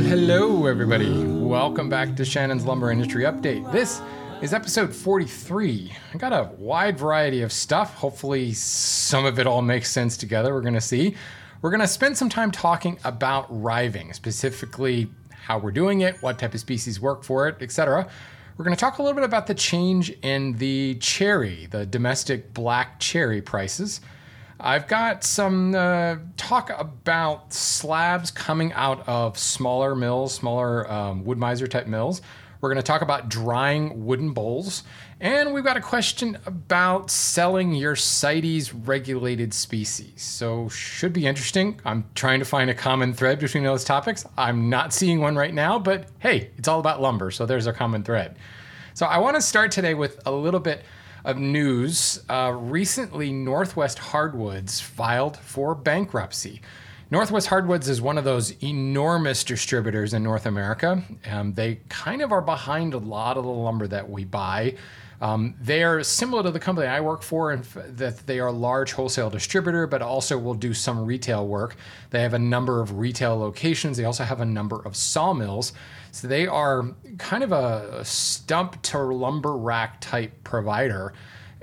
Hello, everybody. Welcome back to Shannon's Lumber Industry Update. This is episode 43. I got a wide variety of stuff. Hopefully, some of it all makes sense together. We're going to see. We're going to spend some time talking about riving, specifically how we're doing it, what type of species work for it, etc. We're going to talk a little bit about the change in the cherry, the domestic black cherry prices. I've got some uh, talk about slabs coming out of smaller mills, smaller um, Wood-Mizer type mills. We're going to talk about drying wooden bowls. And we've got a question about selling your CITES regulated species. So, should be interesting. I'm trying to find a common thread between those topics. I'm not seeing one right now, but hey, it's all about lumber. So, there's a common thread. So, I want to start today with a little bit of news. Uh, recently, Northwest Hardwoods filed for bankruptcy. Northwest Hardwoods is one of those enormous distributors in North America. Um, they kind of are behind a lot of the lumber that we buy. Um, they are similar to the company I work for in f- that they are a large wholesale distributor, but also will do some retail work. They have a number of retail locations. They also have a number of sawmills. So they are kind of a stump to lumber rack type provider.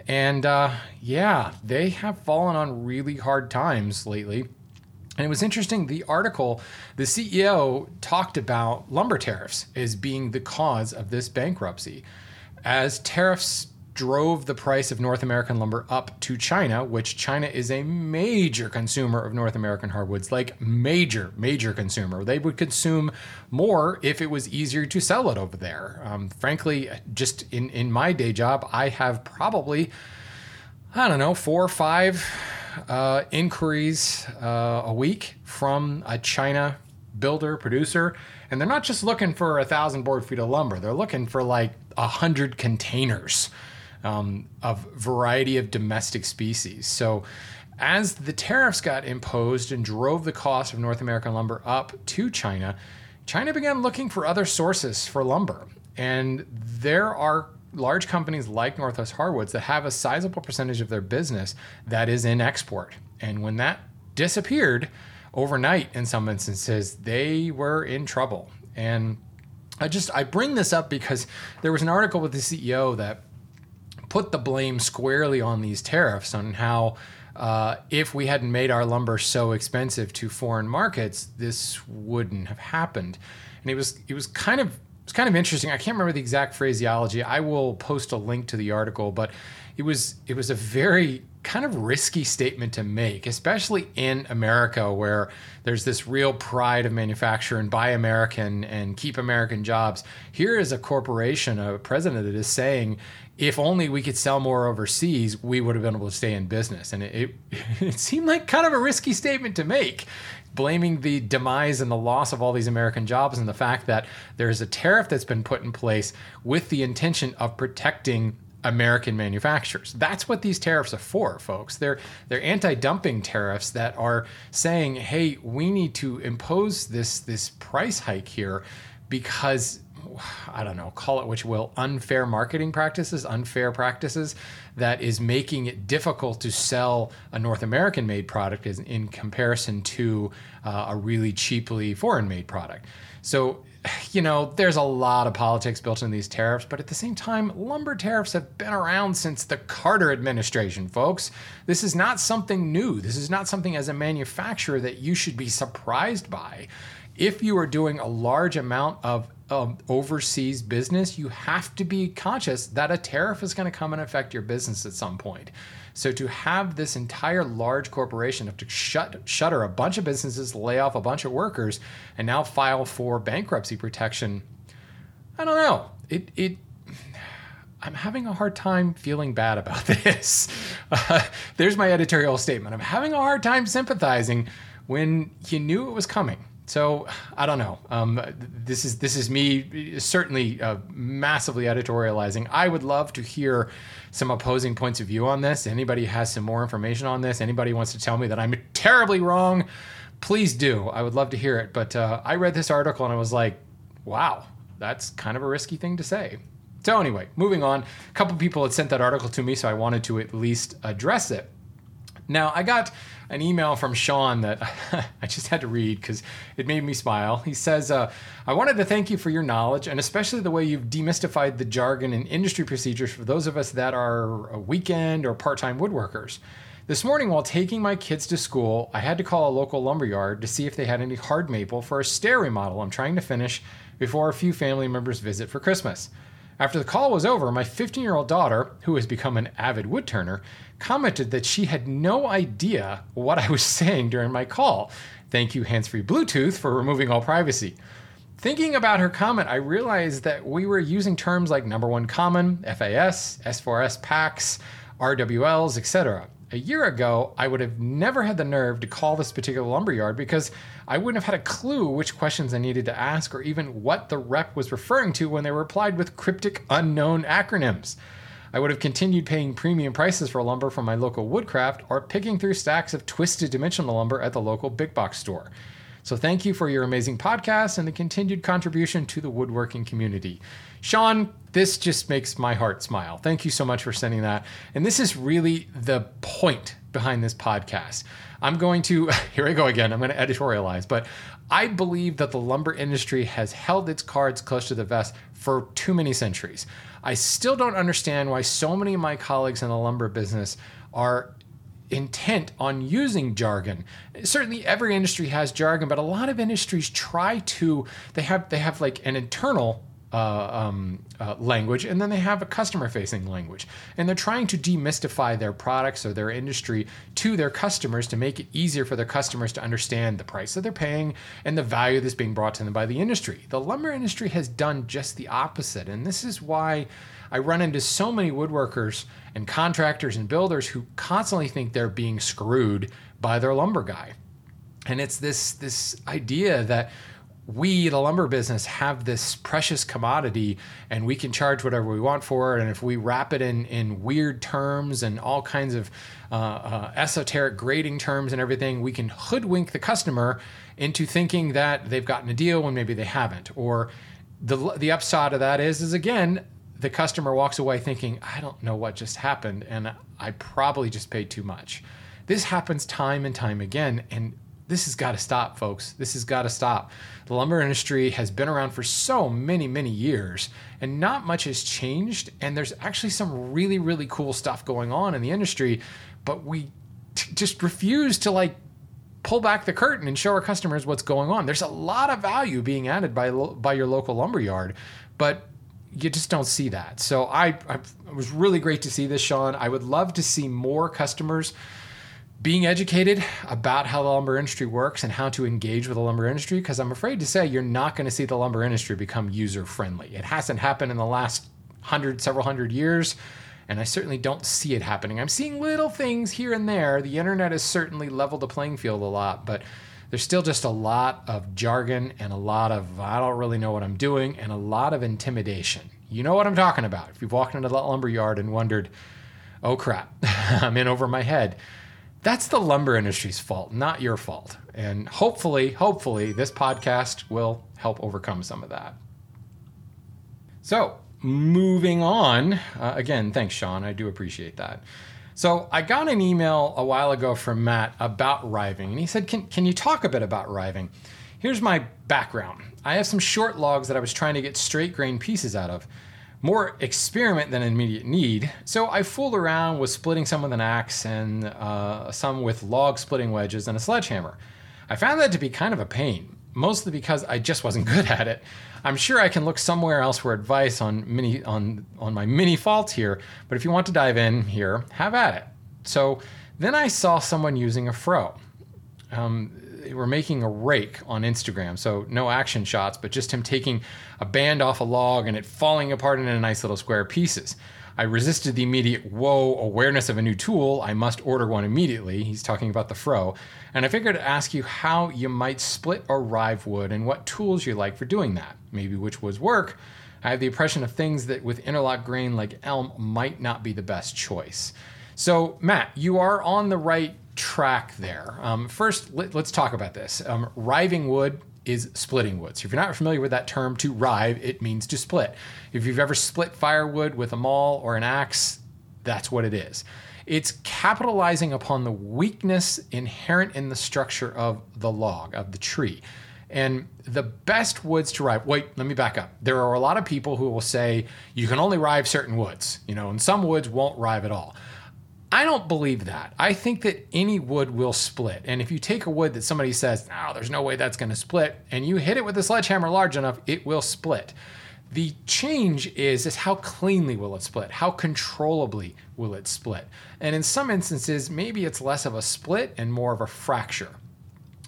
And uh, yeah, they have fallen on really hard times lately. And it was interesting, the article, the CEO talked about lumber tariffs as being the cause of this bankruptcy. As tariffs drove the price of North American lumber up to China, which China is a major consumer of North American hardwoods, like major, major consumer. They would consume more if it was easier to sell it over there. Um, frankly, just in, in my day job, I have probably, I don't know, four or five uh, inquiries uh, a week from a China builder, producer, and they're not just looking for a thousand board feet of lumber, they're looking for like a hundred containers um, of variety of domestic species. So, as the tariffs got imposed and drove the cost of North American lumber up to China, China began looking for other sources for lumber. And there are large companies like Northwest Hardwoods that have a sizable percentage of their business that is in export. And when that disappeared overnight in some instances, they were in trouble. And I just I bring this up because there was an article with the CEO that put the blame squarely on these tariffs on how uh, if we hadn't made our lumber so expensive to foreign markets, this wouldn't have happened. And it was it was kind of it's kind of interesting. I can't remember the exact phraseology. I will post a link to the article, but it was it was a very kind of risky statement to make, especially in America where there's this real pride of manufacture and buy American and keep American jobs. Here is a corporation, a president that is saying, if only we could sell more overseas, we would have been able to stay in business. And it, it, it seemed like kind of a risky statement to make blaming the demise and the loss of all these American jobs and the fact that there's a tariff that's been put in place with the intention of protecting American manufacturers. That's what these tariffs are for, folks. They're they're anti-dumping tariffs that are saying, "Hey, we need to impose this this price hike here because I don't know, call it you will, unfair marketing practices, unfair practices that is making it difficult to sell a North American made product in comparison to uh, a really cheaply foreign made product. So, you know, there's a lot of politics built in these tariffs, but at the same time, lumber tariffs have been around since the Carter administration, folks. This is not something new. This is not something as a manufacturer that you should be surprised by if you are doing a large amount of um, overseas business, you have to be conscious that a tariff is going to come and affect your business at some point. So to have this entire large corporation have to shut shutter a bunch of businesses, lay off a bunch of workers, and now file for bankruptcy protection, I don't know. It it I'm having a hard time feeling bad about this. Uh, there's my editorial statement. I'm having a hard time sympathizing when you knew it was coming. So I don't know. Um, this is this is me certainly uh, massively editorializing. I would love to hear some opposing points of view on this. Anybody has some more information on this? Anybody wants to tell me that I'm terribly wrong? Please do. I would love to hear it. But uh, I read this article and I was like, wow, that's kind of a risky thing to say. So anyway, moving on. A couple people had sent that article to me, so I wanted to at least address it. Now, I got an email from Sean that I just had to read because it made me smile. He says, uh, I wanted to thank you for your knowledge and especially the way you've demystified the jargon and industry procedures for those of us that are weekend or part time woodworkers. This morning, while taking my kids to school, I had to call a local lumberyard to see if they had any hard maple for a stair remodel I'm trying to finish before a few family members visit for Christmas. After the call was over, my 15 year old daughter, who has become an avid woodturner, commented that she had no idea what I was saying during my call. Thank you, hands free Bluetooth, for removing all privacy. Thinking about her comment, I realized that we were using terms like number one common, FAS, S4S packs, RWLs, etc. A year ago, I would have never had the nerve to call this particular lumberyard because I wouldn't have had a clue which questions I needed to ask or even what the rep was referring to when they replied with cryptic unknown acronyms. I would have continued paying premium prices for lumber from my local woodcraft or picking through stacks of twisted dimensional lumber at the local big box store. So thank you for your amazing podcast and the continued contribution to the woodworking community. Sean, this just makes my heart smile. Thank you so much for sending that. And this is really the point behind this podcast. I'm going to, here I go again, I'm going to editorialize, but I believe that the lumber industry has held its cards close to the vest for too many centuries. I still don't understand why so many of my colleagues in the lumber business are intent on using jargon. Certainly every industry has jargon, but a lot of industries try to they have they have like an internal uh, um, uh, language, and then they have a customer facing language. And they're trying to demystify their products or their industry to their customers to make it easier for their customers to understand the price that they're paying and the value that's being brought to them by the industry. The lumber industry has done just the opposite. And this is why I run into so many woodworkers and contractors and builders who constantly think they're being screwed by their lumber guy. And it's this, this idea that we, the lumber business, have this precious commodity and we can charge whatever we want for it. And if we wrap it in, in weird terms and all kinds of uh, uh, esoteric grading terms and everything, we can hoodwink the customer into thinking that they've gotten a deal when maybe they haven't. Or the, the upside of that is, is again, the customer walks away thinking, I don't know what just happened and I probably just paid too much. This happens time and time again. And this has got to stop, folks. This has got to stop. The lumber industry has been around for so many, many years, and not much has changed. And there's actually some really, really cool stuff going on in the industry, but we t- just refuse to like pull back the curtain and show our customers what's going on. There's a lot of value being added by lo- by your local lumber yard, but you just don't see that. So I, I it was really great to see this, Sean. I would love to see more customers being educated about how the lumber industry works and how to engage with the lumber industry because I'm afraid to say you're not going to see the lumber industry become user friendly. It hasn't happened in the last hundred, several hundred years, and I certainly don't see it happening. I'm seeing little things here and there. The internet has certainly leveled the playing field a lot, but there's still just a lot of jargon and a lot of I don't really know what I'm doing and a lot of intimidation. You know what I'm talking about. If you've walked into that lumber yard and wondered, oh crap, I'm in over my head that's the lumber industry's fault, not your fault. And hopefully, hopefully, this podcast will help overcome some of that. So, moving on, uh, again, thanks, Sean. I do appreciate that. So, I got an email a while ago from Matt about riving, and he said, Can, can you talk a bit about riving? Here's my background I have some short logs that I was trying to get straight grain pieces out of more experiment than immediate need. So I fooled around with splitting some with an axe and uh, some with log splitting wedges and a sledgehammer. I found that to be kind of a pain, mostly because I just wasn't good at it. I'm sure I can look somewhere else for advice on mini on on my mini faults here, but if you want to dive in here, have at it. So then I saw someone using a fro. Um, they were making a rake on Instagram. So no action shots, but just him taking a band off a log and it falling apart into nice little square pieces. I resisted the immediate whoa awareness of a new tool. I must order one immediately. He's talking about the Fro. And I figured to ask you how you might split or rive wood and what tools you like for doing that. Maybe which woods work. I have the impression of things that with interlock grain like elm might not be the best choice. So, Matt, you are on the right track there. Um, first, let, us talk about this. Um, riving wood is splitting wood. So if you're not familiar with that term, to rive, it means to split. If you've ever split firewood with a maul or an axe, that's what it is. It's capitalizing upon the weakness inherent in the structure of the log, of the tree. And the best woods to rive, wait, let me back up. There are a lot of people who will say you can only rive certain woods, you know, and some woods won't rive at all. I don't believe that. I think that any wood will split. And if you take a wood that somebody says, no, there's no way that's going to split, and you hit it with a sledgehammer large enough, it will split. The change is, is how cleanly will it split? How controllably will it split? And in some instances, maybe it's less of a split and more of a fracture.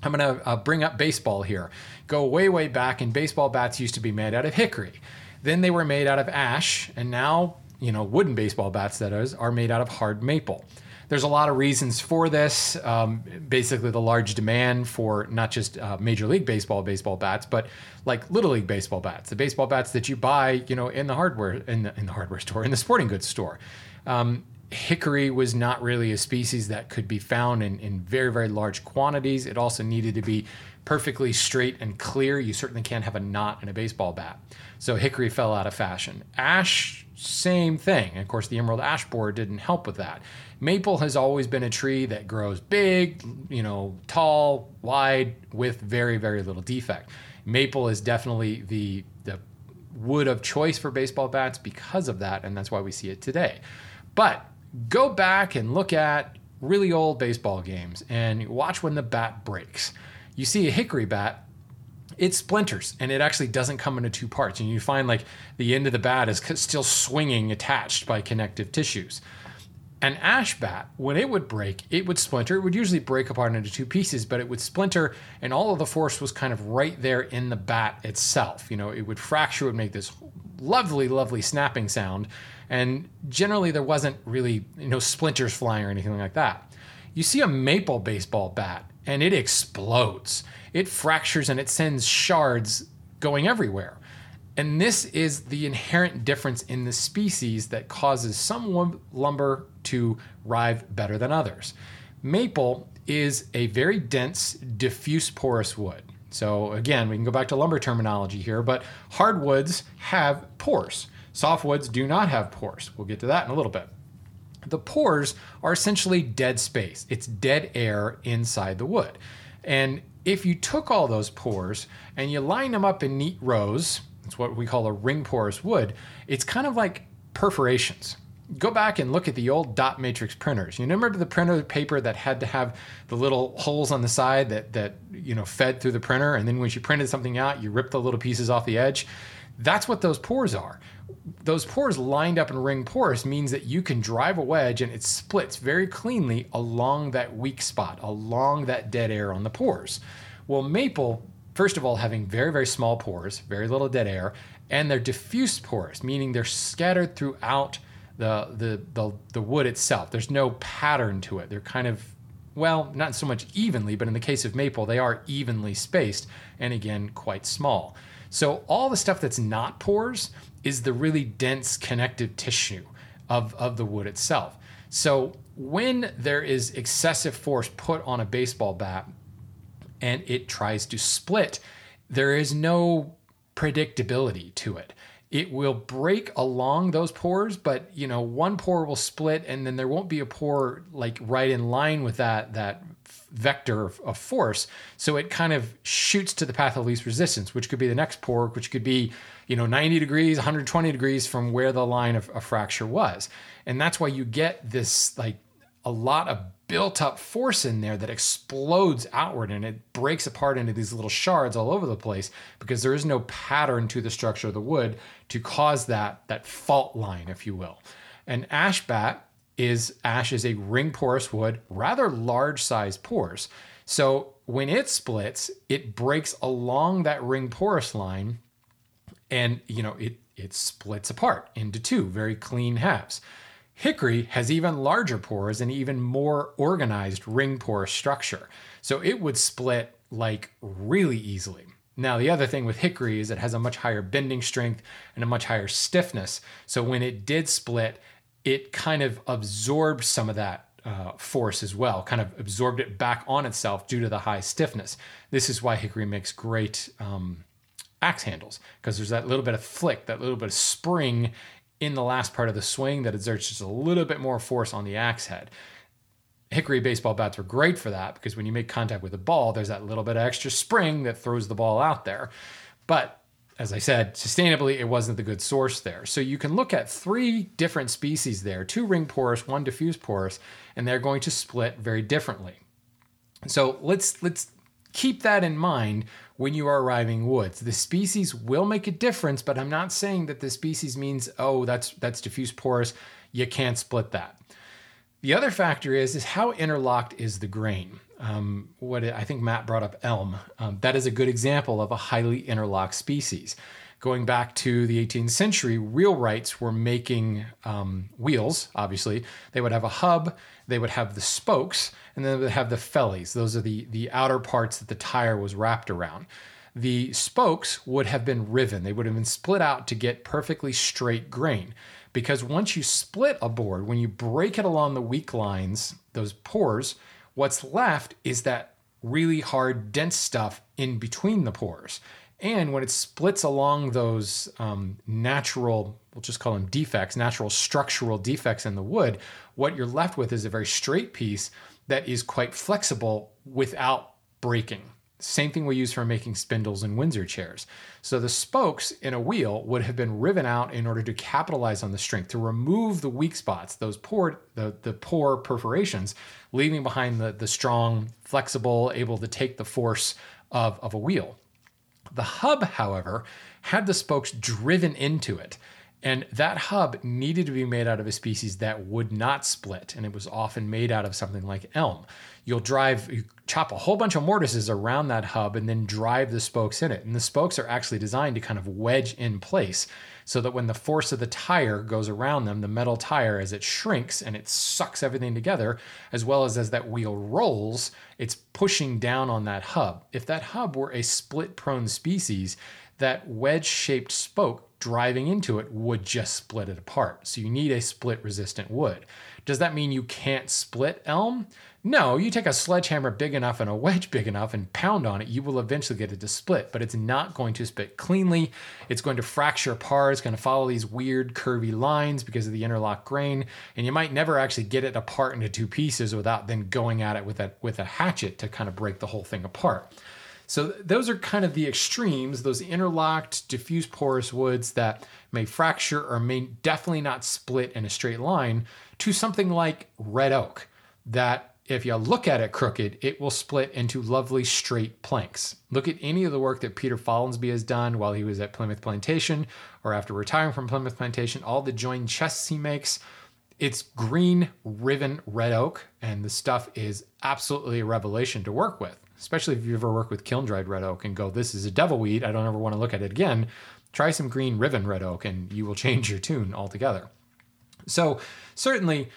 I'm going to uh, bring up baseball here. Go way, way back, and baseball bats used to be made out of hickory. Then they were made out of ash, and now, you know, wooden baseball bats, that is, are made out of hard maple. There's a lot of reasons for this. Um, basically, the large demand for not just uh, Major League Baseball baseball bats, but like Little League baseball bats, the baseball bats that you buy, you know, in the hardware in the, in the hardware store, in the sporting goods store. Um, hickory was not really a species that could be found in, in very, very large quantities. It also needed to be perfectly straight and clear. You certainly can't have a knot in a baseball bat. So hickory fell out of fashion. Ash, same thing. And of course, the emerald ash borer didn't help with that. Maple has always been a tree that grows big, you know, tall, wide, with very, very little defect. Maple is definitely the the wood of choice for baseball bats because of that, and that's why we see it today. But go back and look at really old baseball games and watch when the bat breaks. You see a hickory bat, it splinters and it actually doesn't come into two parts. And you find like the end of the bat is still swinging attached by connective tissues. An ash bat, when it would break, it would splinter. It would usually break apart into two pieces, but it would splinter, and all of the force was kind of right there in the bat itself. You know, it would fracture, it would make this lovely, lovely snapping sound and generally, there wasn't really you know splinters flying or anything like that. You see a maple baseball bat, and it explodes. It fractures and it sends shards going everywhere. And this is the inherent difference in the species that causes some lumber to rive better than others. Maple is a very dense, diffuse porous wood. So, again, we can go back to lumber terminology here, but hardwoods have pores. Softwoods do not have pores. We'll get to that in a little bit. The pores are essentially dead space, it's dead air inside the wood. And if you took all those pores and you line them up in neat rows, it's what we call a ring porous wood, it's kind of like perforations. Go back and look at the old dot matrix printers. You remember the printer paper that had to have the little holes on the side that that you know fed through the printer, and then when you printed something out, you ripped the little pieces off the edge. That's what those pores are those pores lined up in ring pores means that you can drive a wedge and it splits very cleanly along that weak spot, along that dead air on the pores. Well, maple, first of all, having very, very small pores, very little dead air, and they're diffuse pores, meaning they're scattered throughout the, the, the, the wood itself. There's no pattern to it. They're kind of, well, not so much evenly, but in the case of maple, they are evenly spaced and again, quite small. So all the stuff that's not pores, is the really dense connective tissue of, of the wood itself. So when there is excessive force put on a baseball bat and it tries to split, there is no predictability to it. It will break along those pores, but you know, one pore will split and then there won't be a pore like right in line with that that vector of, of force. So it kind of shoots to the path of least resistance, which could be the next pore, which could be you know 90 degrees 120 degrees from where the line of a fracture was and that's why you get this like a lot of built up force in there that explodes outward and it breaks apart into these little shards all over the place because there is no pattern to the structure of the wood to cause that that fault line if you will an ash bat is ash is a ring porous wood rather large size pores so when it splits it breaks along that ring porous line and you know it it splits apart into two very clean halves. Hickory has even larger pores and even more organized ring pore structure. So it would split like really easily. Now, the other thing with hickory is it has a much higher bending strength and a much higher stiffness. So when it did split, it kind of absorbed some of that uh, force as well, kind of absorbed it back on itself due to the high stiffness. This is why hickory makes great um, axe handles because there's that little bit of flick, that little bit of spring in the last part of the swing that exerts just a little bit more force on the axe head. Hickory baseball bats were great for that because when you make contact with the ball, there's that little bit of extra spring that throws the ball out there. But as I said, sustainably, it wasn't the good source there. So you can look at three different species there two ring porous, one diffuse porous, and they're going to split very differently. So let's let's keep that in mind when you are riving woods. The species will make a difference, but I'm not saying that the species means oh that's that's diffuse porous. You can't split that. The other factor is is how interlocked is the grain. Um, what I think Matt brought up elm. Um, that is a good example of a highly interlocked species. Going back to the 18th century, wheelwrights were making um, wheels. Obviously, they would have a hub, they would have the spokes, and then they would have the fellies. Those are the the outer parts that the tire was wrapped around. The spokes would have been riven. They would have been split out to get perfectly straight grain because once you split a board, when you break it along the weak lines, those pores, what's left is that really hard, dense stuff in between the pores. And when it splits along those um, natural, we'll just call them defects, natural structural defects in the wood, what you're left with is a very straight piece that is quite flexible without breaking. Same thing we use for making spindles and Windsor chairs. So the spokes in a wheel would have been riven out in order to capitalize on the strength, to remove the weak spots, those pore, the, the pore perforations, leaving behind the, the strong, flexible, able to take the force of, of a wheel. The hub, however, had the spokes driven into it. And that hub needed to be made out of a species that would not split, and it was often made out of something like elm. You'll drive, you chop a whole bunch of mortises around that hub and then drive the spokes in it. And the spokes are actually designed to kind of wedge in place so that when the force of the tire goes around them, the metal tire, as it shrinks and it sucks everything together, as well as as that wheel rolls, it's pushing down on that hub. If that hub were a split prone species, that wedge shaped spoke driving into it would just split it apart. So you need a split resistant wood. Does that mean you can't split elm? No, you take a sledgehammer big enough and a wedge big enough and pound on it, you will eventually get it to split, but it's not going to split cleanly. It's going to fracture apart. It's going to follow these weird curvy lines because of the interlock grain, and you might never actually get it apart into two pieces without then going at it with a with a hatchet to kind of break the whole thing apart. So those are kind of the extremes, those interlocked, diffuse porous woods that may fracture or may definitely not split in a straight line, to something like red oak that if you look at it crooked, it will split into lovely straight planks. Look at any of the work that Peter Follansbee has done while he was at Plymouth Plantation or after retiring from Plymouth Plantation, all the joined chests he makes. It's green riven red oak, and the stuff is absolutely a revelation to work with especially if you ever work with kiln dried red oak and go, this is a devil weed, I don't ever want to look at it again. Try some green riven red oak and you will change your tune altogether. So, certainly,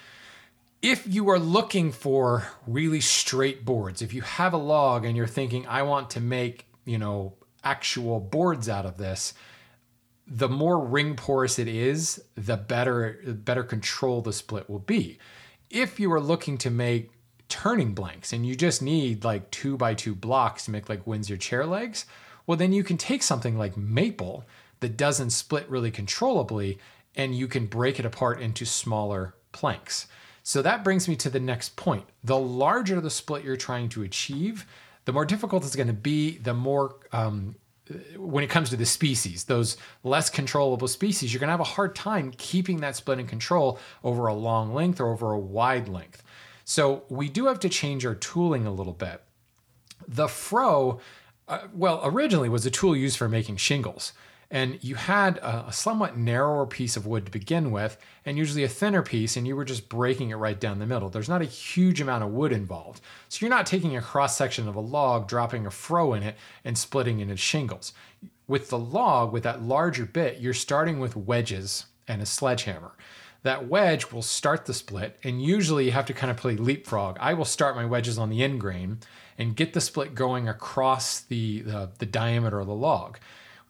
if you are looking for really straight boards, if you have a log and you're thinking, I want to make, you know, actual boards out of this, the more ring porous it is, the better better control the split will be. If you are looking to make turning blanks and you just need like two by two blocks to make like Windsor chair legs, well, then you can take something like maple that doesn't split really controllably and you can break it apart into smaller planks. So that brings me to the next point. The larger the split you're trying to achieve, the more difficult it's going to be, the more um, when it comes to the species, those less controllable species, you're going to have a hard time keeping that split in control over a long length or over a wide length. So we do have to change our tooling a little bit. The fro, uh, well, originally was a tool used for making shingles. And you had a, a, somewhat narrower piece of wood to begin with, and usually a thinner piece, and you were just breaking it right down the middle. There's not a huge amount of wood involved. So you're not taking a cross section of a log, dropping a fro in it, and splitting it into shingles. With the log, with that larger bit, you're starting with wedges and a sledgehammer that wedge will start the split, and usually you have to kind of play leapfrog. I will start my wedges on the end grain and get the split going across the, the, the diameter of the log.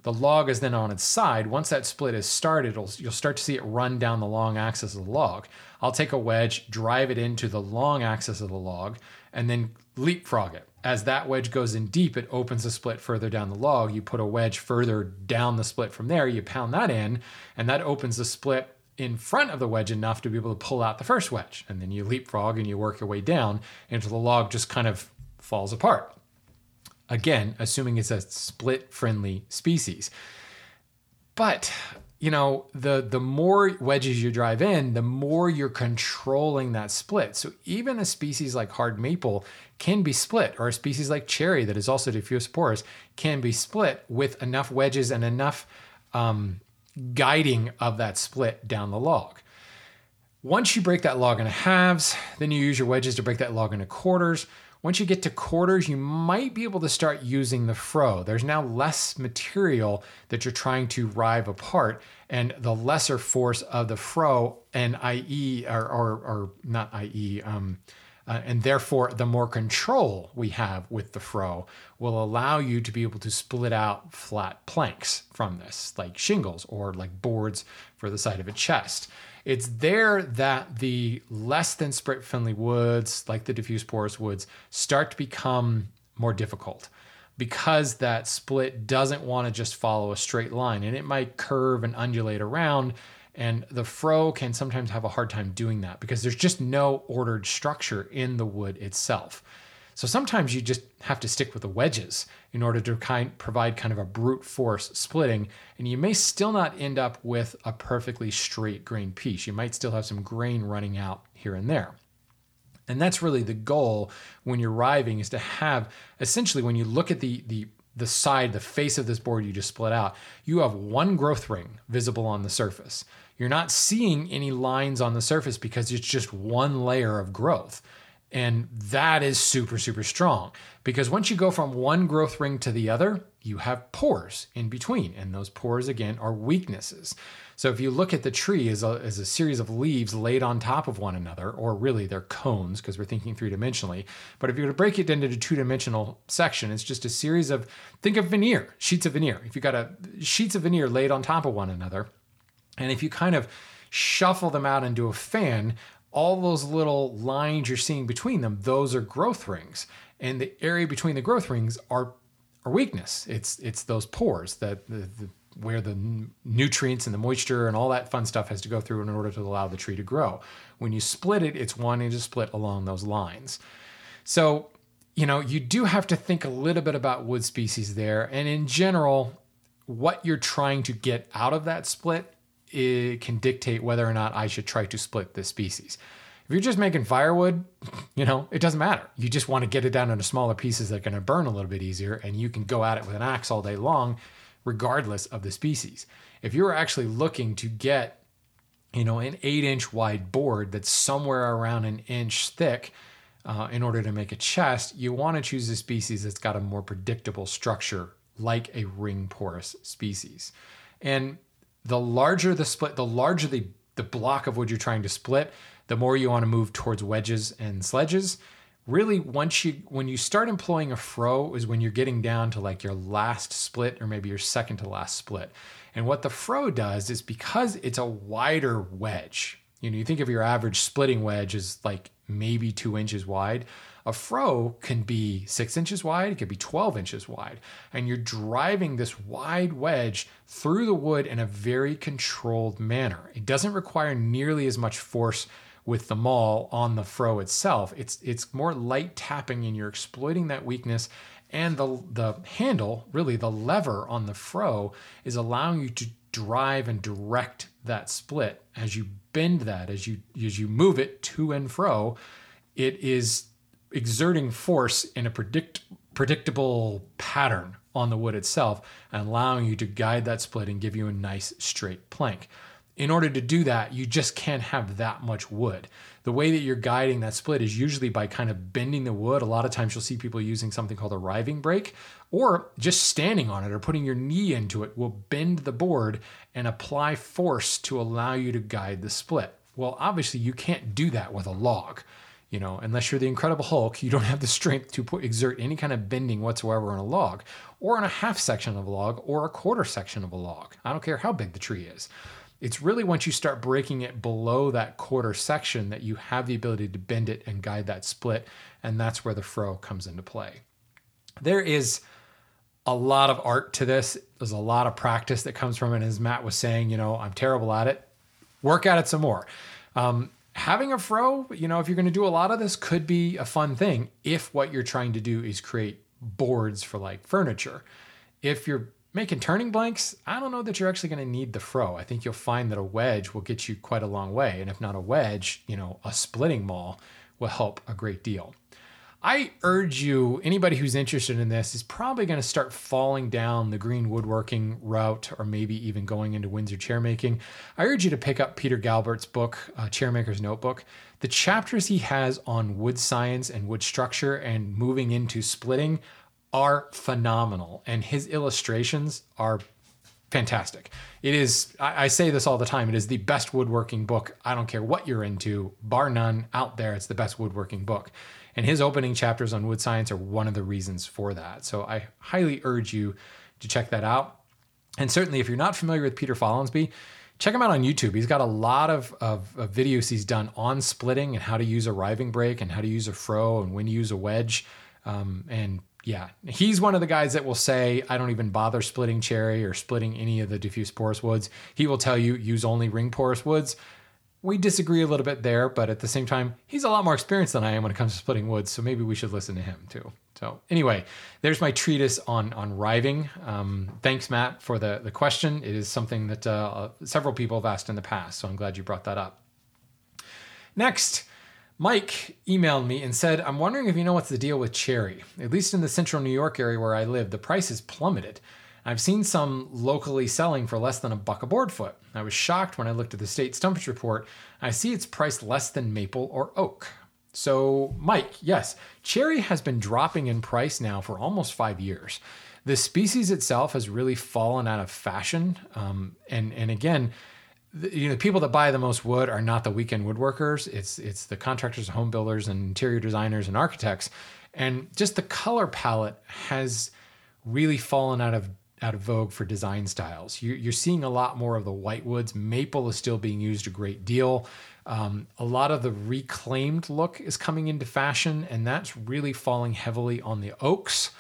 The log is then on its side. Once that split is started, you'll start to see it run down the long axis of the log. I'll take a wedge, drive it into the long axis of the log, and then leapfrog it. As that wedge goes in deep, it opens the split further down the log. You put a wedge further down the split from there, you pound that in, and that opens the split in front of the wedge enough to be able to pull out the first wedge. And then you leapfrog and you work your way down until the log just kind of falls apart. Again, assuming it's a split friendly species. But you know, the the more wedges you drive in, the more you're controlling that split. So even a species like hard maple can be split, or a species like cherry that is also diffuse porous can be split with enough wedges and enough um, guiding of that split down the log. Once you break that log into halves, then you use your wedges to break that log into quarters. Once you get to quarters, you might be able to start using the fro. There's now less material that you're trying to rive apart, and the lesser force of the fro, and i.e., or, or, or not i.e., um, uh, and therefore the more control we have with the fro will allow you to be able to split out flat planks from this, like shingles or like boards for the side of a chest. It's there that the less than split friendly woods, like the diffuse porous woods, start to become more difficult because that split doesn't want to just follow a straight line and it might curve and undulate around. And the fro can sometimes have a hard time doing that because there's just no ordered structure in the wood itself. So sometimes you just have to stick with the wedges in order to kind provide kind of a brute force splitting, and you may still not end up with a perfectly straight grain piece. You might still have some grain running out here and there. And that's really the goal when you're riving is to have essentially when you look at the the the side, the face of this board you just split out, you have one growth ring visible on the surface. You're not seeing any lines on the surface because it's just one layer of growth. And that is super, super strong because once you go from one growth ring to the other, you have pores in between. And those pores, again, are weaknesses. So if you look at the tree as a, as a series of leaves laid on top of one another, or really they're cones because we're thinking three dimensionally. But if you're going to break it into a two dimensional section, it's just a series of, think of veneer, sheets of veneer. If you got a sheets of veneer laid on top of one another, and if you kind of shuffle them out into a fan, all those little lines you're seeing between them, those are growth rings. And the area between the growth rings are, are weakness. It's it's those pores that the, the, where the nutrients and the moisture and all that fun stuff has to go through in order to allow the tree to grow. When you split it, it's wanting to split along those lines. So, you know, you do have to think a little bit about wood species there. And in general, what you're trying to get out of that split it can dictate whether or not I should try to split this species. If you're just making firewood, you know, it doesn't matter. You just want to get it down into smaller pieces that are going to burn a little bit easier, and you can go at it with an axe all day long, regardless of the species. If you're actually looking to get, you know, an eight inch wide board that's somewhere around an inch thick uh, in order to make a chest, you want to choose a species that's got a more predictable structure, like a ring porous species. And the larger the split, the larger the, the block of wood you're trying to split, the more you want to move towards wedges and sledges. Really, once you when you start employing a fro is when you're getting down to like your last split or maybe your second to last split. And what the fro does is because it's a wider wedge. You know, you think of your average splitting wedge as like maybe two inches wide. A fro can be six inches wide, it could be 12 inches wide. And you're driving this wide wedge through the wood in a very controlled manner. It doesn't require nearly as much force with the maul on the fro itself. It's it's more light tapping and you're exploiting that weakness and the the handle, really the lever on the fro is allowing you to drive and direct that split as you bend that as you as you move it to and fro it is exerting force in a predict, predictable pattern on the wood itself and allowing you to guide that split and give you a nice straight plank. In order to do that, you just can't have that much wood. The way that you're guiding that split is usually by kind of bending the wood. A lot of times you'll see people using something called a riving brake or just standing on it or putting your knee into it will bend the board and apply force to allow you to guide the split. Well, obviously, you can't do that with a log. You know, unless you're the Incredible Hulk, you don't have the strength to put, exert any kind of bending whatsoever on a log, or on a half section of a log, or a quarter section of a log. I don't care how big the tree is. It's really once you start breaking it below that quarter section that you have the ability to bend it and guide that split, and that's where the froe comes into play. There is a lot of art to this. There's a lot of practice that comes from it. As Matt was saying, you know, I'm terrible at it work at it some more. Um, having a fro, you know, if you're going to do a lot of this, could be a fun thing if what you're trying to do is create boards for like furniture. If you're making turning blanks, I don't know that you're actually going to need the fro. I think you'll find that a wedge will get you quite a long way. And if not a wedge, you know, a splitting maul will help a great deal. I urge you, anybody who's interested in this is probably going to start falling down the green woodworking route or maybe even going into Windsor chairmaking. I urge you to pick up Peter Galbert's book, uh, Chairmaker's Notebook. The chapters he has on wood science and wood structure and moving into splitting are phenomenal, and his illustrations are fantastic. It is, I, I, say this all the time, it is the best woodworking book. I don't care what you're into, bar none, out there, it's the best woodworking book. And his opening chapters on wood science are one of the reasons for that. So I highly urge you to check that out. And certainly, if you're not familiar with Peter Follansbee, check him out on YouTube. He's got a lot of, of, of, videos he's done on splitting and how to use a riving brake and how to use a fro and when to use a wedge. Um, and yeah, he's one of the guys that will say, I don't even bother splitting cherry or splitting any of the diffuse porous woods. He will tell you, use only ring porous woods we disagree a little bit there, but at the same time, he's a lot more experienced than I am when it comes to splitting woods. So maybe we should listen to him too. So anyway, there's my treatise on on riving. Um, thanks, Matt, for the the question. It is something that uh, several people have asked in the past, so I'm glad you brought that up. Next. Mike emailed me and said, I'm wondering if you know what's the deal with cherry. At least in the central New York area where I live, the price has plummeted. I've seen some locally selling for less than a buck a board foot. I was shocked when I looked at the state stumpage report. I see it's priced less than maple or oak. So, Mike, yes, cherry has been dropping in price now for almost five years. The species itself has really fallen out of fashion. Um, and, and again, the, you know, the people that buy the most wood are not the weekend woodworkers. It's it's the contractors, home builders, and interior designers and architects. And just the color palette has really fallen out of out of vogue for design styles. You, are seeing a lot more of the white woods. Maple is still being used a great deal. Um, a lot of the reclaimed look is coming into fashion, and that's really falling heavily on the oaks,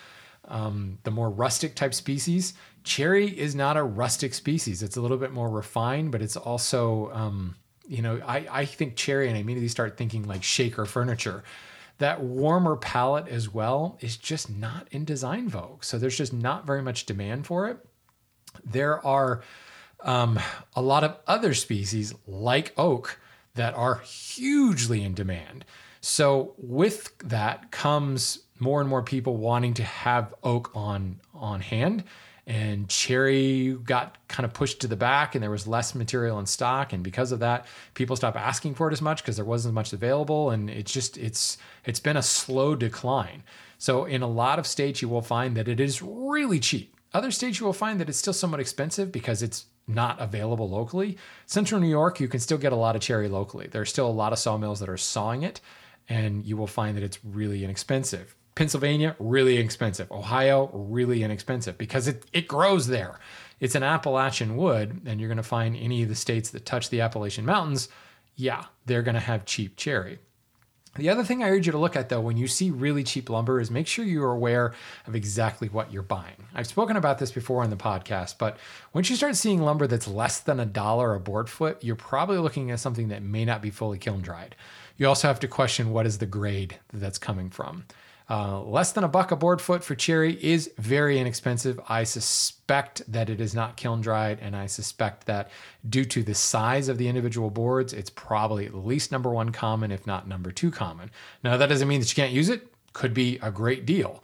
um, the more rustic type species. Cherry is not a rustic species. It's a little bit more refined, but it's also, um, you know, I, I think cherry, and I immediately start thinking like shaker furniture that warmer palette as well is just not in design vogue. So there's just not very much demand for it. There are um, a lot of other species like oak that are hugely in demand. So with that comes more and more people wanting to have oak on on hand and cherry got kind of pushed to the back and there was less material in stock. And because of that people stopped asking for it as much because there wasn't as much available. And it's just it's it's been a slow decline. So in a lot of states you will find that it is really cheap. Other states you will find that it's still somewhat expensive because it's not available locally. Central new york you can still get a lot of cherry locally. There's still a lot of sawmills that are sawing it and you will find that it's really inexpensive Pennsylvania, really expensive. Ohio, really inexpensive because it, it grows there. It's an Appalachian wood, and you're going to find any of the states that touch the Appalachian Mountains, yeah, they're going to have cheap cherry. The other thing I urge you to look at though when you see really cheap lumber is make sure you're aware of exactly what you're buying. I've spoken about this before on the podcast, but once you start seeing lumber that's less than a dollar a board foot, you're probably looking at something that may not be fully kiln dried. You also have to question what is the grade that's coming from. Uh, less than a buck a board foot for cherry is very inexpensive. I suspect that it is not kiln dried, and I suspect that due to the size of the individual boards, it's probably at least number one common, if not number two common. Now, that doesn't mean that you can't use it, could be a great deal.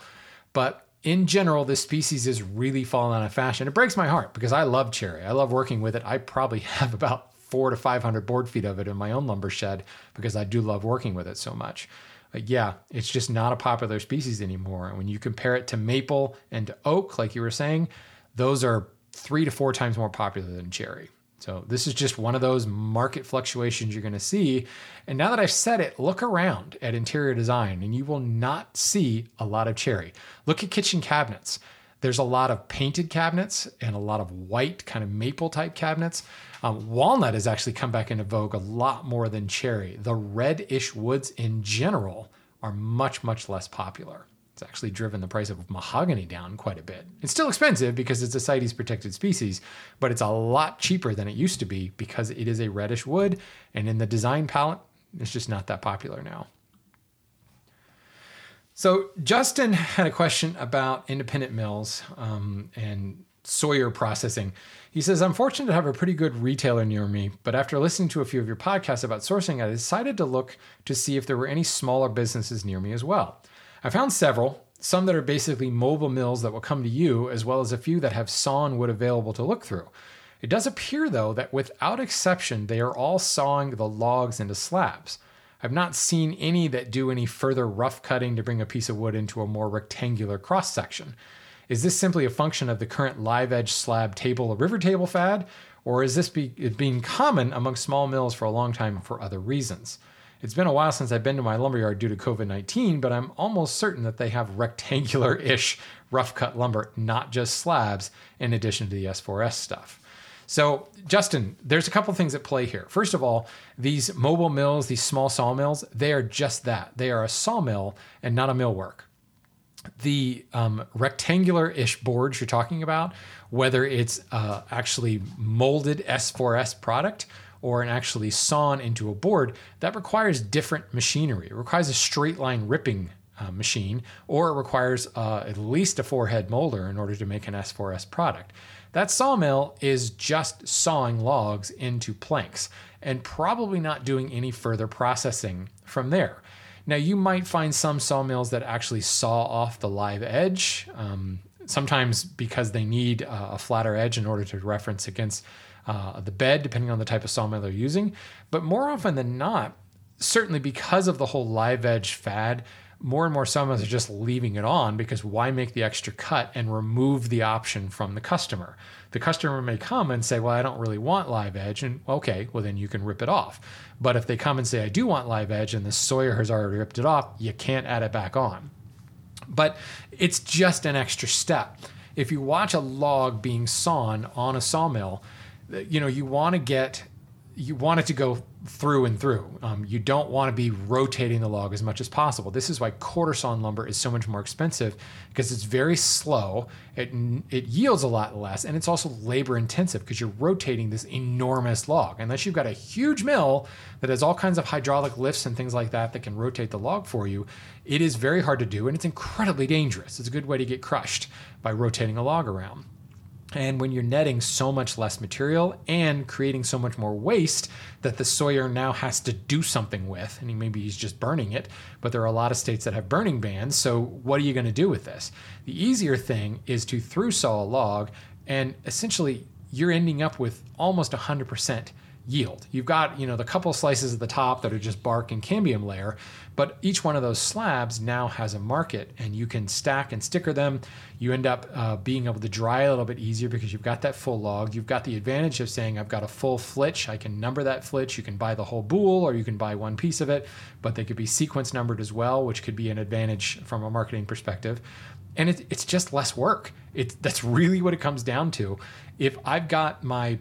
But in general, this species is really falling out of fashion. It breaks my heart because I love cherry. I love working with it. I probably have about four to 500 board feet of it in my own lumber shed because I do love working with it so much But yeah, it's just not a popular species anymore. And when you compare it to maple and to oak, like you were saying, those are three to four times more popular than cherry. So this is just one of those market fluctuations you're going to see. And now that I've said it, look around at interior design and you will not see a lot of cherry. Look at kitchen cabinets. There's a lot of painted cabinets and a lot of white kind of maple type cabinets. Um, walnut has actually come back into vogue a lot more than cherry. The reddish woods in general are much, much less popular. It's actually driven the price of mahogany down quite a bit. It's still expensive because it's a CITES protected species, but it's a lot cheaper than it used to be because it is a reddish wood, and in the design palette, it's just not that popular now. So Justin had a question about independent mills um, and Sawyer processing. He says, I'm fortunate to have a pretty good retailer near me, but after listening to a few of your podcasts about sourcing, I decided to look to see if there were any smaller businesses near me as well. I found several, some that are basically mobile mills that will come to you, as well as a few that have sawn wood available to look through. It does appear, though, that without exception, they are all sawing the logs into slabs. I've not seen any that do any further rough cutting to bring a piece of wood into a more rectangular cross section. Is this simply a function of the current live edge slab table a river table fad, or is this be, being common among small mills for a long time for other reasons? It's been a while since I've been to my lumberyard due to COVID 19, but I'm almost certain that they have rectangular ish rough cut lumber, not just slabs, in addition to the S4S stuff. So, Justin, there's a couple things at play here. First of all, these mobile mills, these small sawmills, they are just that. They are a sawmill and not a millwork. The um, rectangular ish boards you're talking about, whether it's uh, actually molded S4S product or an actually sawn into a board, that requires different machinery. It requires a straight line ripping uh, machine, or it requires uh, at least a four head molder in order to make an S4S product. That sawmill is just sawing logs into planks and probably not doing any further processing from there. Now, you might find some sawmills that actually saw off the live edge, um, sometimes because they need a flatter edge in order to reference against uh, the bed, depending on the type of sawmill they're using. But more often than not, certainly because of the whole live edge fad, more and more sawmills are just leaving it on because why make the extra cut and remove the option from the customer? The customer may come and say, Well, I don't really want live edge. And okay, well, then you can rip it off. But if they come and say, I do want live edge, and the sawyer has already ripped it off, you can't add it back on. But it's just an extra step. If you watch a log being sawn on a sawmill, you know, you want to get you want it to go through and through. Um, you don't want to be rotating the log as much as possible. This is why quarter sawn lumber is so much more expensive because it's very slow. It it yields a lot less, and it's also labor intensive because you're rotating this enormous log. Unless you've got a huge mill that has all kinds of hydraulic lifts and things like that that can rotate the log for you, it is very hard to do, and it's incredibly dangerous. It's a good way to get crushed by rotating a log around. And when you're netting so much less material and creating so much more waste that the sawyer now has to do something with, and he, maybe he's just burning it, but there are a lot of states that have burning bans. So, what are you going to do with this? The easier thing is to through saw a log, and essentially, you're ending up with almost 100% yield. You've got, you know, the couple slices at the top that are just bark and cambium layer, but each one of those slabs now has a market and you can stack and sticker them. You end up uh, being able to dry a little bit easier because you've got that full log. You've got the advantage of saying, I've got a full flitch. I can number that flitch. You can buy the whole boule or you can buy one piece of it, but they could be sequence numbered as well, which could be an advantage from a marketing perspective and it, it's just less work. It's that's really what it comes down to. If I've got my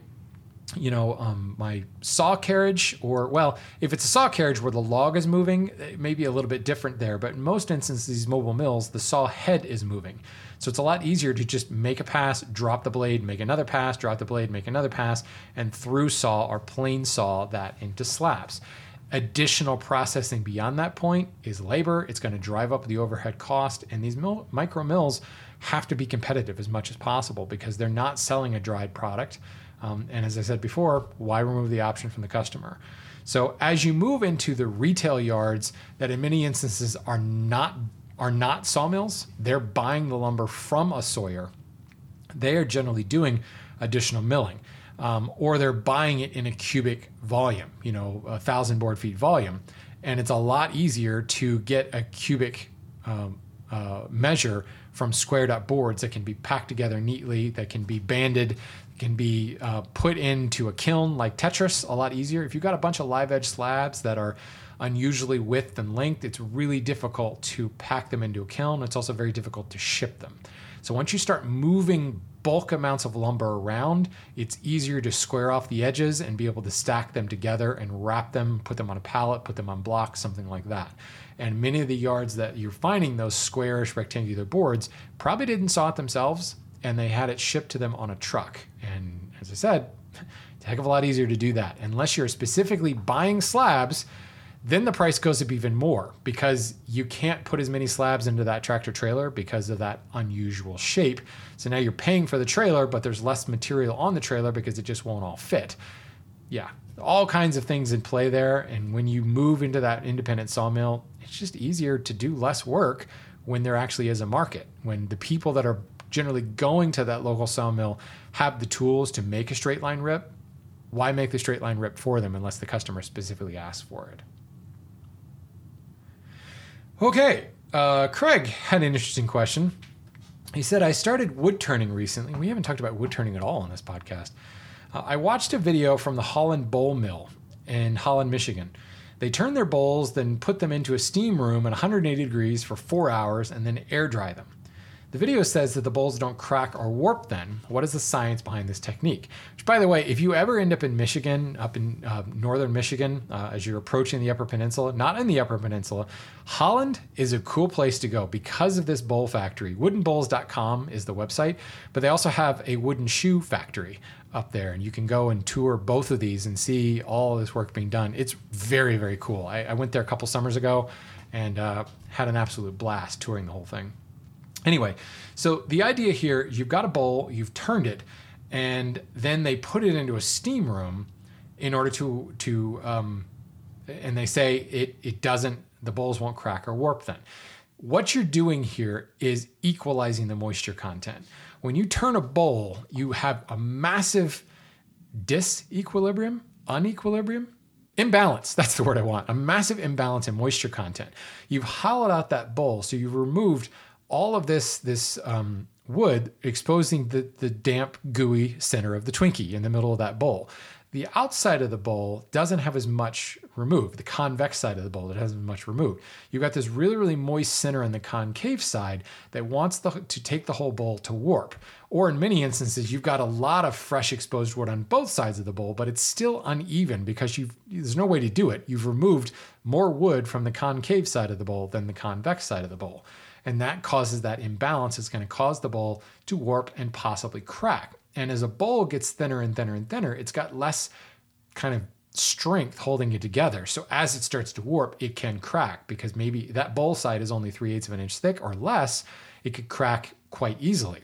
you know, um, my saw carriage, or well, if it's a saw carriage where the log is moving, it may be a little bit different there. But in most instances, these mobile mills, the saw head is moving. So it's a lot easier to just make a pass, drop the blade, make another pass, drop the blade, make another pass, and through saw or plain saw that into slabs. Additional processing beyond that point is labor. It's going to drive up the overhead cost, and these mil- micro mills have to be competitive as much as possible because they're not selling a dried product um, and as I said before, why remove the option from the customer? So as you move into the retail yards that in many instances are not are not sawmills, they're buying the lumber from a sawyer. They are generally doing additional milling. Um, or they're buying it in a cubic volume, you know, a thousand board feet volume. And it's a lot easier to get a cubic um, uh, measure from squared up boards that can be packed together neatly, that can be banded, can be uh, put into a kiln like Tetris a lot easier. If you've got a bunch of live edge slabs that are unusually width and length, it's really difficult to pack them into a kiln. It's also very difficult to ship them. So once you start moving bulk amounts of lumber around, it's easier to square off the edges and be able to stack them together and wrap them, put them on a pallet, put them on blocks, something like that. And many of the yards that you're finding those squarish rectangular boards probably didn't saw it themselves and they had it shipped to them on a truck. As I said, it's a heck of a lot easier to do that. Unless you're specifically buying slabs, then the price goes up even more because you can't put as many slabs into that tractor trailer because of that unusual shape. So now you're paying for the trailer, but there's less material on the trailer because it just won't all fit. Yeah, all kinds of things in play there. And when you move into that independent sawmill, it's just easier to do less work when there actually is a market. When the people that are generally going to that local sawmill have the tools to make a straight line rip, why make the straight line rip for them unless the customer specifically asks for it? Okay, uh, Craig had an interesting question. He said, I started wood turning recently. We haven't talked about wood turning at all on this podcast. Uh, I watched a video from the Holland Bowl Mill in Holland, Michigan. They turn their bowls, then put them into a steam room at 180 degrees for four hours, and then air dry them. The video says that the bowls don't crack or warp then. What is the science behind this technique? Which, by the way, if you ever end up in Michigan, up in uh, northern Michigan, uh, as you're approaching the Upper Peninsula, not in the Upper Peninsula, Holland is a cool place to go because of this bowl factory. Woodenbowls.com is the website, but they also have a wooden shoe factory up there, and you can go and tour both of these and see all this work being done. It's very, very cool. I, I went there a couple summers ago and uh, had an absolute blast touring the whole thing. Anyway, so the idea here you've got a bowl, you've turned it, and then they put it into a steam room in order to to um, and they say it it doesn't the bowls won't crack or warp then. What you're doing here is equalizing the moisture content. When you turn a bowl, you have a massive disequilibrium, unequilibrium, imbalance. That's the word I want. A massive imbalance in moisture content. You've hollowed out that bowl, so you've removed all of this this um, wood exposing the the damp gooey center of the Twinkie in the middle of that bowl. The outside of the bowl doesn't have as much removed. The convex side of the bowl it hasn't much removed. You've got this really really moist center on the concave side that wants the, to take the whole bowl to warp. Or in many instances, you've got a lot of fresh exposed wood on both sides of the bowl, but it's still uneven because you've there's no way to do it. You've removed more wood from the concave side of the bowl than the convex side of the bowl and that causes that imbalance. It's going to cause the bowl to warp and possibly crack. And as a bowl gets thinner and thinner and thinner, it's got less kind of strength holding it together. So as it starts to warp, it can crack because maybe that bowl side is only three eighths of an inch thick or less. It could crack quite easily.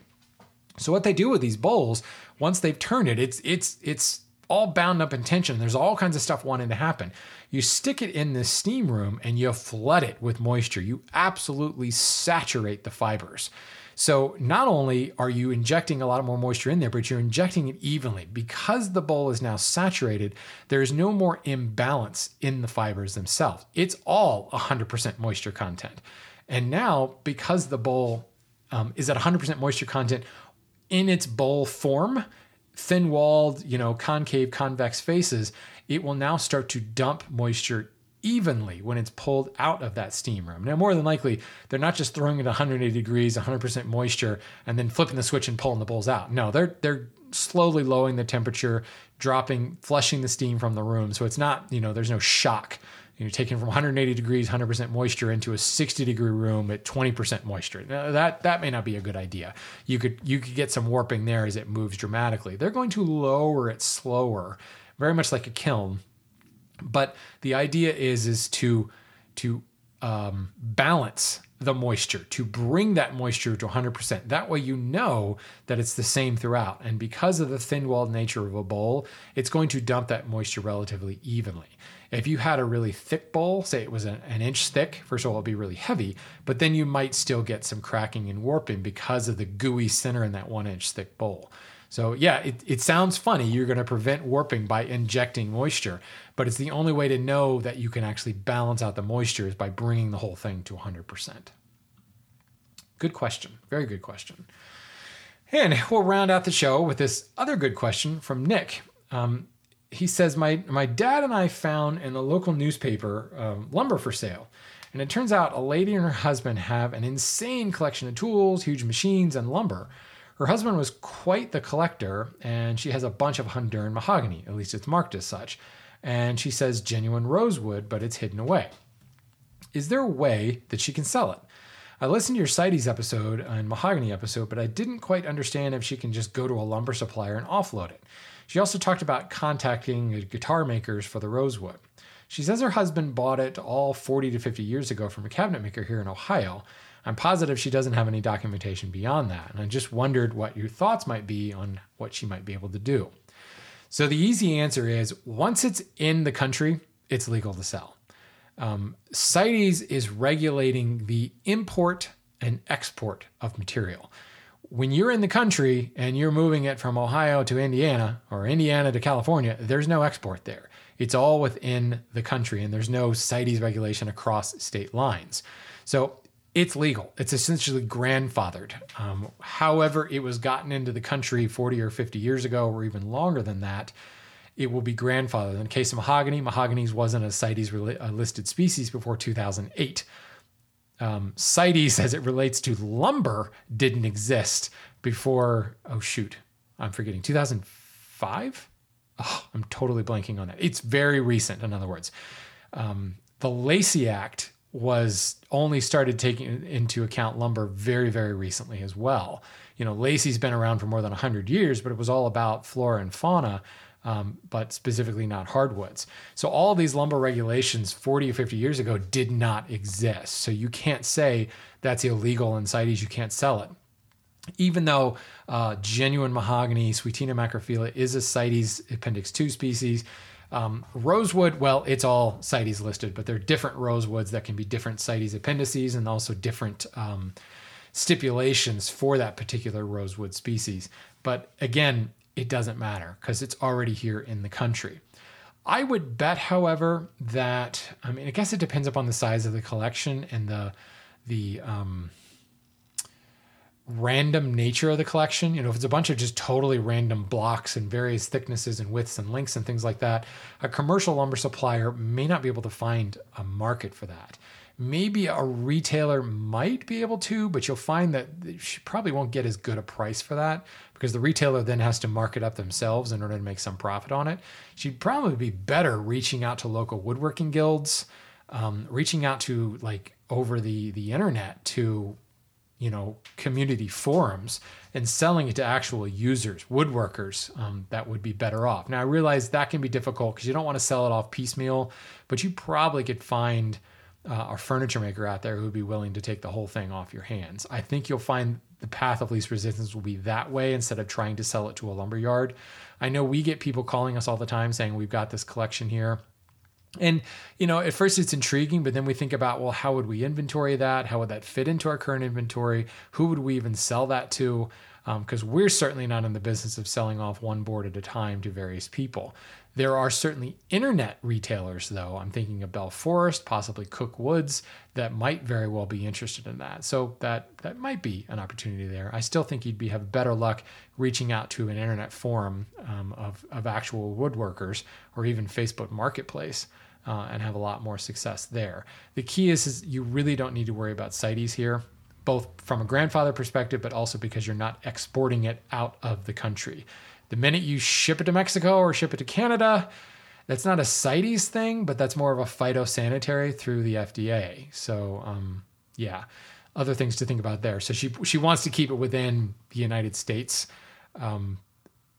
So what they do with these bowls, once they've turned it, it's it's it's all bound up in tension. There's all kinds of stuff wanting to happen. You stick it in this steam room and you flood it with moisture. You absolutely saturate the fibers. So not only are you injecting a lot more moisture in there, but you're injecting it evenly. Because the bowl is now saturated, there's no more imbalance in the fibers themselves. It's all 100% moisture content. And now, because the bowl um, is at 100% moisture content in its bowl form, thin walled, you know, concave, convex faces, it will now start to dump moisture evenly when it's pulled out of that steam room. Now, more than likely, they're not just throwing it 180 degrees, 100% moisture, and then flipping the switch and pulling the bowls out. No, they're they're slowly lowering the temperature, dropping, flushing the steam from the room. So it's not, you know, there's no shock you're taking from 180 degrees, 100% moisture into a 60 degree room at 20% moisture. Now, that that may not be a good idea. You could you could get some warping there as it moves dramatically. They're going to lower it slower, very much like a kiln. But the idea is is to to um, balance the moisture to bring that moisture to 100%. That way, you know that it's the same throughout. And because of the thin walled nature of a bowl, it's going to dump that moisture relatively evenly. If you had a really thick bowl, say it was an, an inch thick, first of all, it'd be really heavy, but then you might still get some cracking and warping because of the gooey center in that one inch thick bowl. So, yeah, it, it sounds funny. You're going to prevent warping by injecting moisture, but it's the only way to know that you can actually balance out the moisture is by bringing the whole thing to 100%. Good question. Very good question. And we'll round out the show with this other good question from Nick. Um, he says, my, my dad and I found in the local newspaper um, lumber for sale. And it turns out a lady and her husband have an insane collection of tools, huge machines, and lumber. Her husband was quite the collector, and she has a bunch of Honduran mahogany, at least it's marked as such. And she says genuine rosewood, but it's hidden away. Is there a way that she can sell it? I listened to your CITES episode and mahogany episode, but I didn't quite understand if she can just go to a lumber supplier and offload it. She also talked about contacting guitar makers for the rosewood. She says her husband bought it all 40 to 50 years ago from a cabinet maker here in Ohio. I'm positive she doesn't have any documentation beyond that, and I just wondered what your thoughts might be on what she might be able to do. So the easy answer is once it's in the country, it's legal to sell. Um, CITES is regulating the import and export of material. When you're in the country and you're moving it from Ohio to Indiana or Indiana to California, there's no export there. It's all within the country and there's no CITES regulation across state lines. So it's legal. It's essentially grandfathered. Um, however, it was gotten into the country 40 or 50 years ago, or even longer than that, it will be grandfathered. In the case of mahogany, mahogany wasn't a CITES listed species before 2008. Um, CITES, as it relates to lumber, didn't exist before, oh shoot, I'm forgetting, 2005? Oh, I'm totally blanking on that. It's very recent, in other words. Um, the Lacey Act was only started taking into account lumber very, very recently as well. You know, Lacey's been around for more than 100 years, but it was all about flora and fauna, um, but specifically not hardwoods. So all these lumber regulations 40 or 50 years ago did not exist. So you can't say that's illegal in CITES, you can't sell it. Even though uh, genuine mahogany, Swietenia macrophylla, is a CITES Appendix 2 species, um, rosewood, well, it's all CITES listed, but there are different rosewoods that can be different CITES appendices and also different um, stipulations for that particular rosewood species. But again, it doesn't matter because it's already here in the country. I would bet, however, that I mean, I guess it depends upon the size of the collection and the the um, random nature of the collection. You know, if it's a bunch of just totally random blocks and various thicknesses and widths and lengths and things like that, a commercial lumber supplier may not be able to find a market for that. Maybe a retailer might be able to, but you'll find that she probably won't get as good a price for that because the retailer then has to mark it up themselves in order to make some profit on it. She'd probably be better reaching out to local woodworking guilds, um, reaching out to like over the the internet to you know community forums and selling it to actual users woodworkers um, that would be better off now i realize that can be difficult because you don't want to sell it off piecemeal but you probably could find uh, a furniture maker out there who would be willing to take the whole thing off your hands i think you'll find the path of least resistance will be that way instead of trying to sell it to a lumber yard i know we get people calling us all the time saying we've got this collection here and, you know, at first it's intriguing, but then we think about, well, how would we inventory that? How would that fit into our current inventory? Who would we even sell that to? Because um, we're certainly not in the business of selling off one board at a time to various people. There are certainly internet retailers, though. I'm thinking of Bell Forest, possibly Cook Woods, that might very well be interested in that. So that that might be an opportunity there. I still think you'd be have better luck reaching out to an internet forum um, of of actual woodworkers or even Facebook Marketplace uh, and have a lot more success there. The key is, is you really don't need to worry about CITES here, both from a grandfather perspective, but also because you're not exporting it out of the country. The minute you ship it to Mexico or ship it to Canada, that's not a CITES thing, but that's more of a phytosanitary through the FDA. So, um, yeah, other things to think about there. So she she wants to keep it within the United States, um,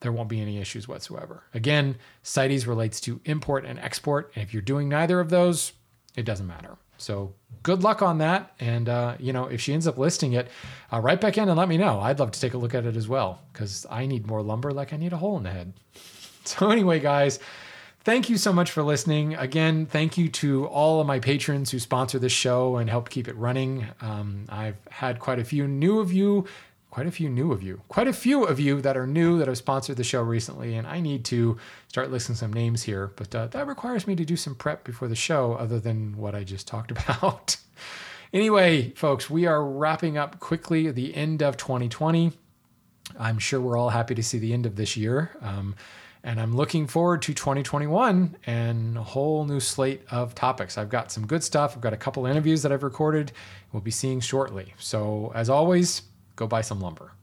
there won't be any issues whatsoever. Again, CITES relates to import and export. And if you're doing neither of those, it doesn't matter. So good luck on that. And, uh, you know, if she ends up listing it, uh, write back in and let me know. I'd love to take a look at it as well because I need more lumber like I need a hole in the head. So, anyway, guys, thank you so much for listening. Again, thank you to all of my patrons who sponsor this show and help keep it running. Um, I've had quite a few new of you quite a few new of you, quite a few of you that are new that have sponsored the show recently, and I need to start listing some names here. But uh, that requires me to do some prep before the show, other than what I just talked about. anyway, folks, we are wrapping up quickly the end of 2020. I'm sure we're all happy to see the end of this year. Um, and I'm looking forward to 2021 and a whole new slate of topics. I've got some good stuff. I've got a couple interviews that I've recorded. We'll be seeing shortly. So, as always, go buy some lumber.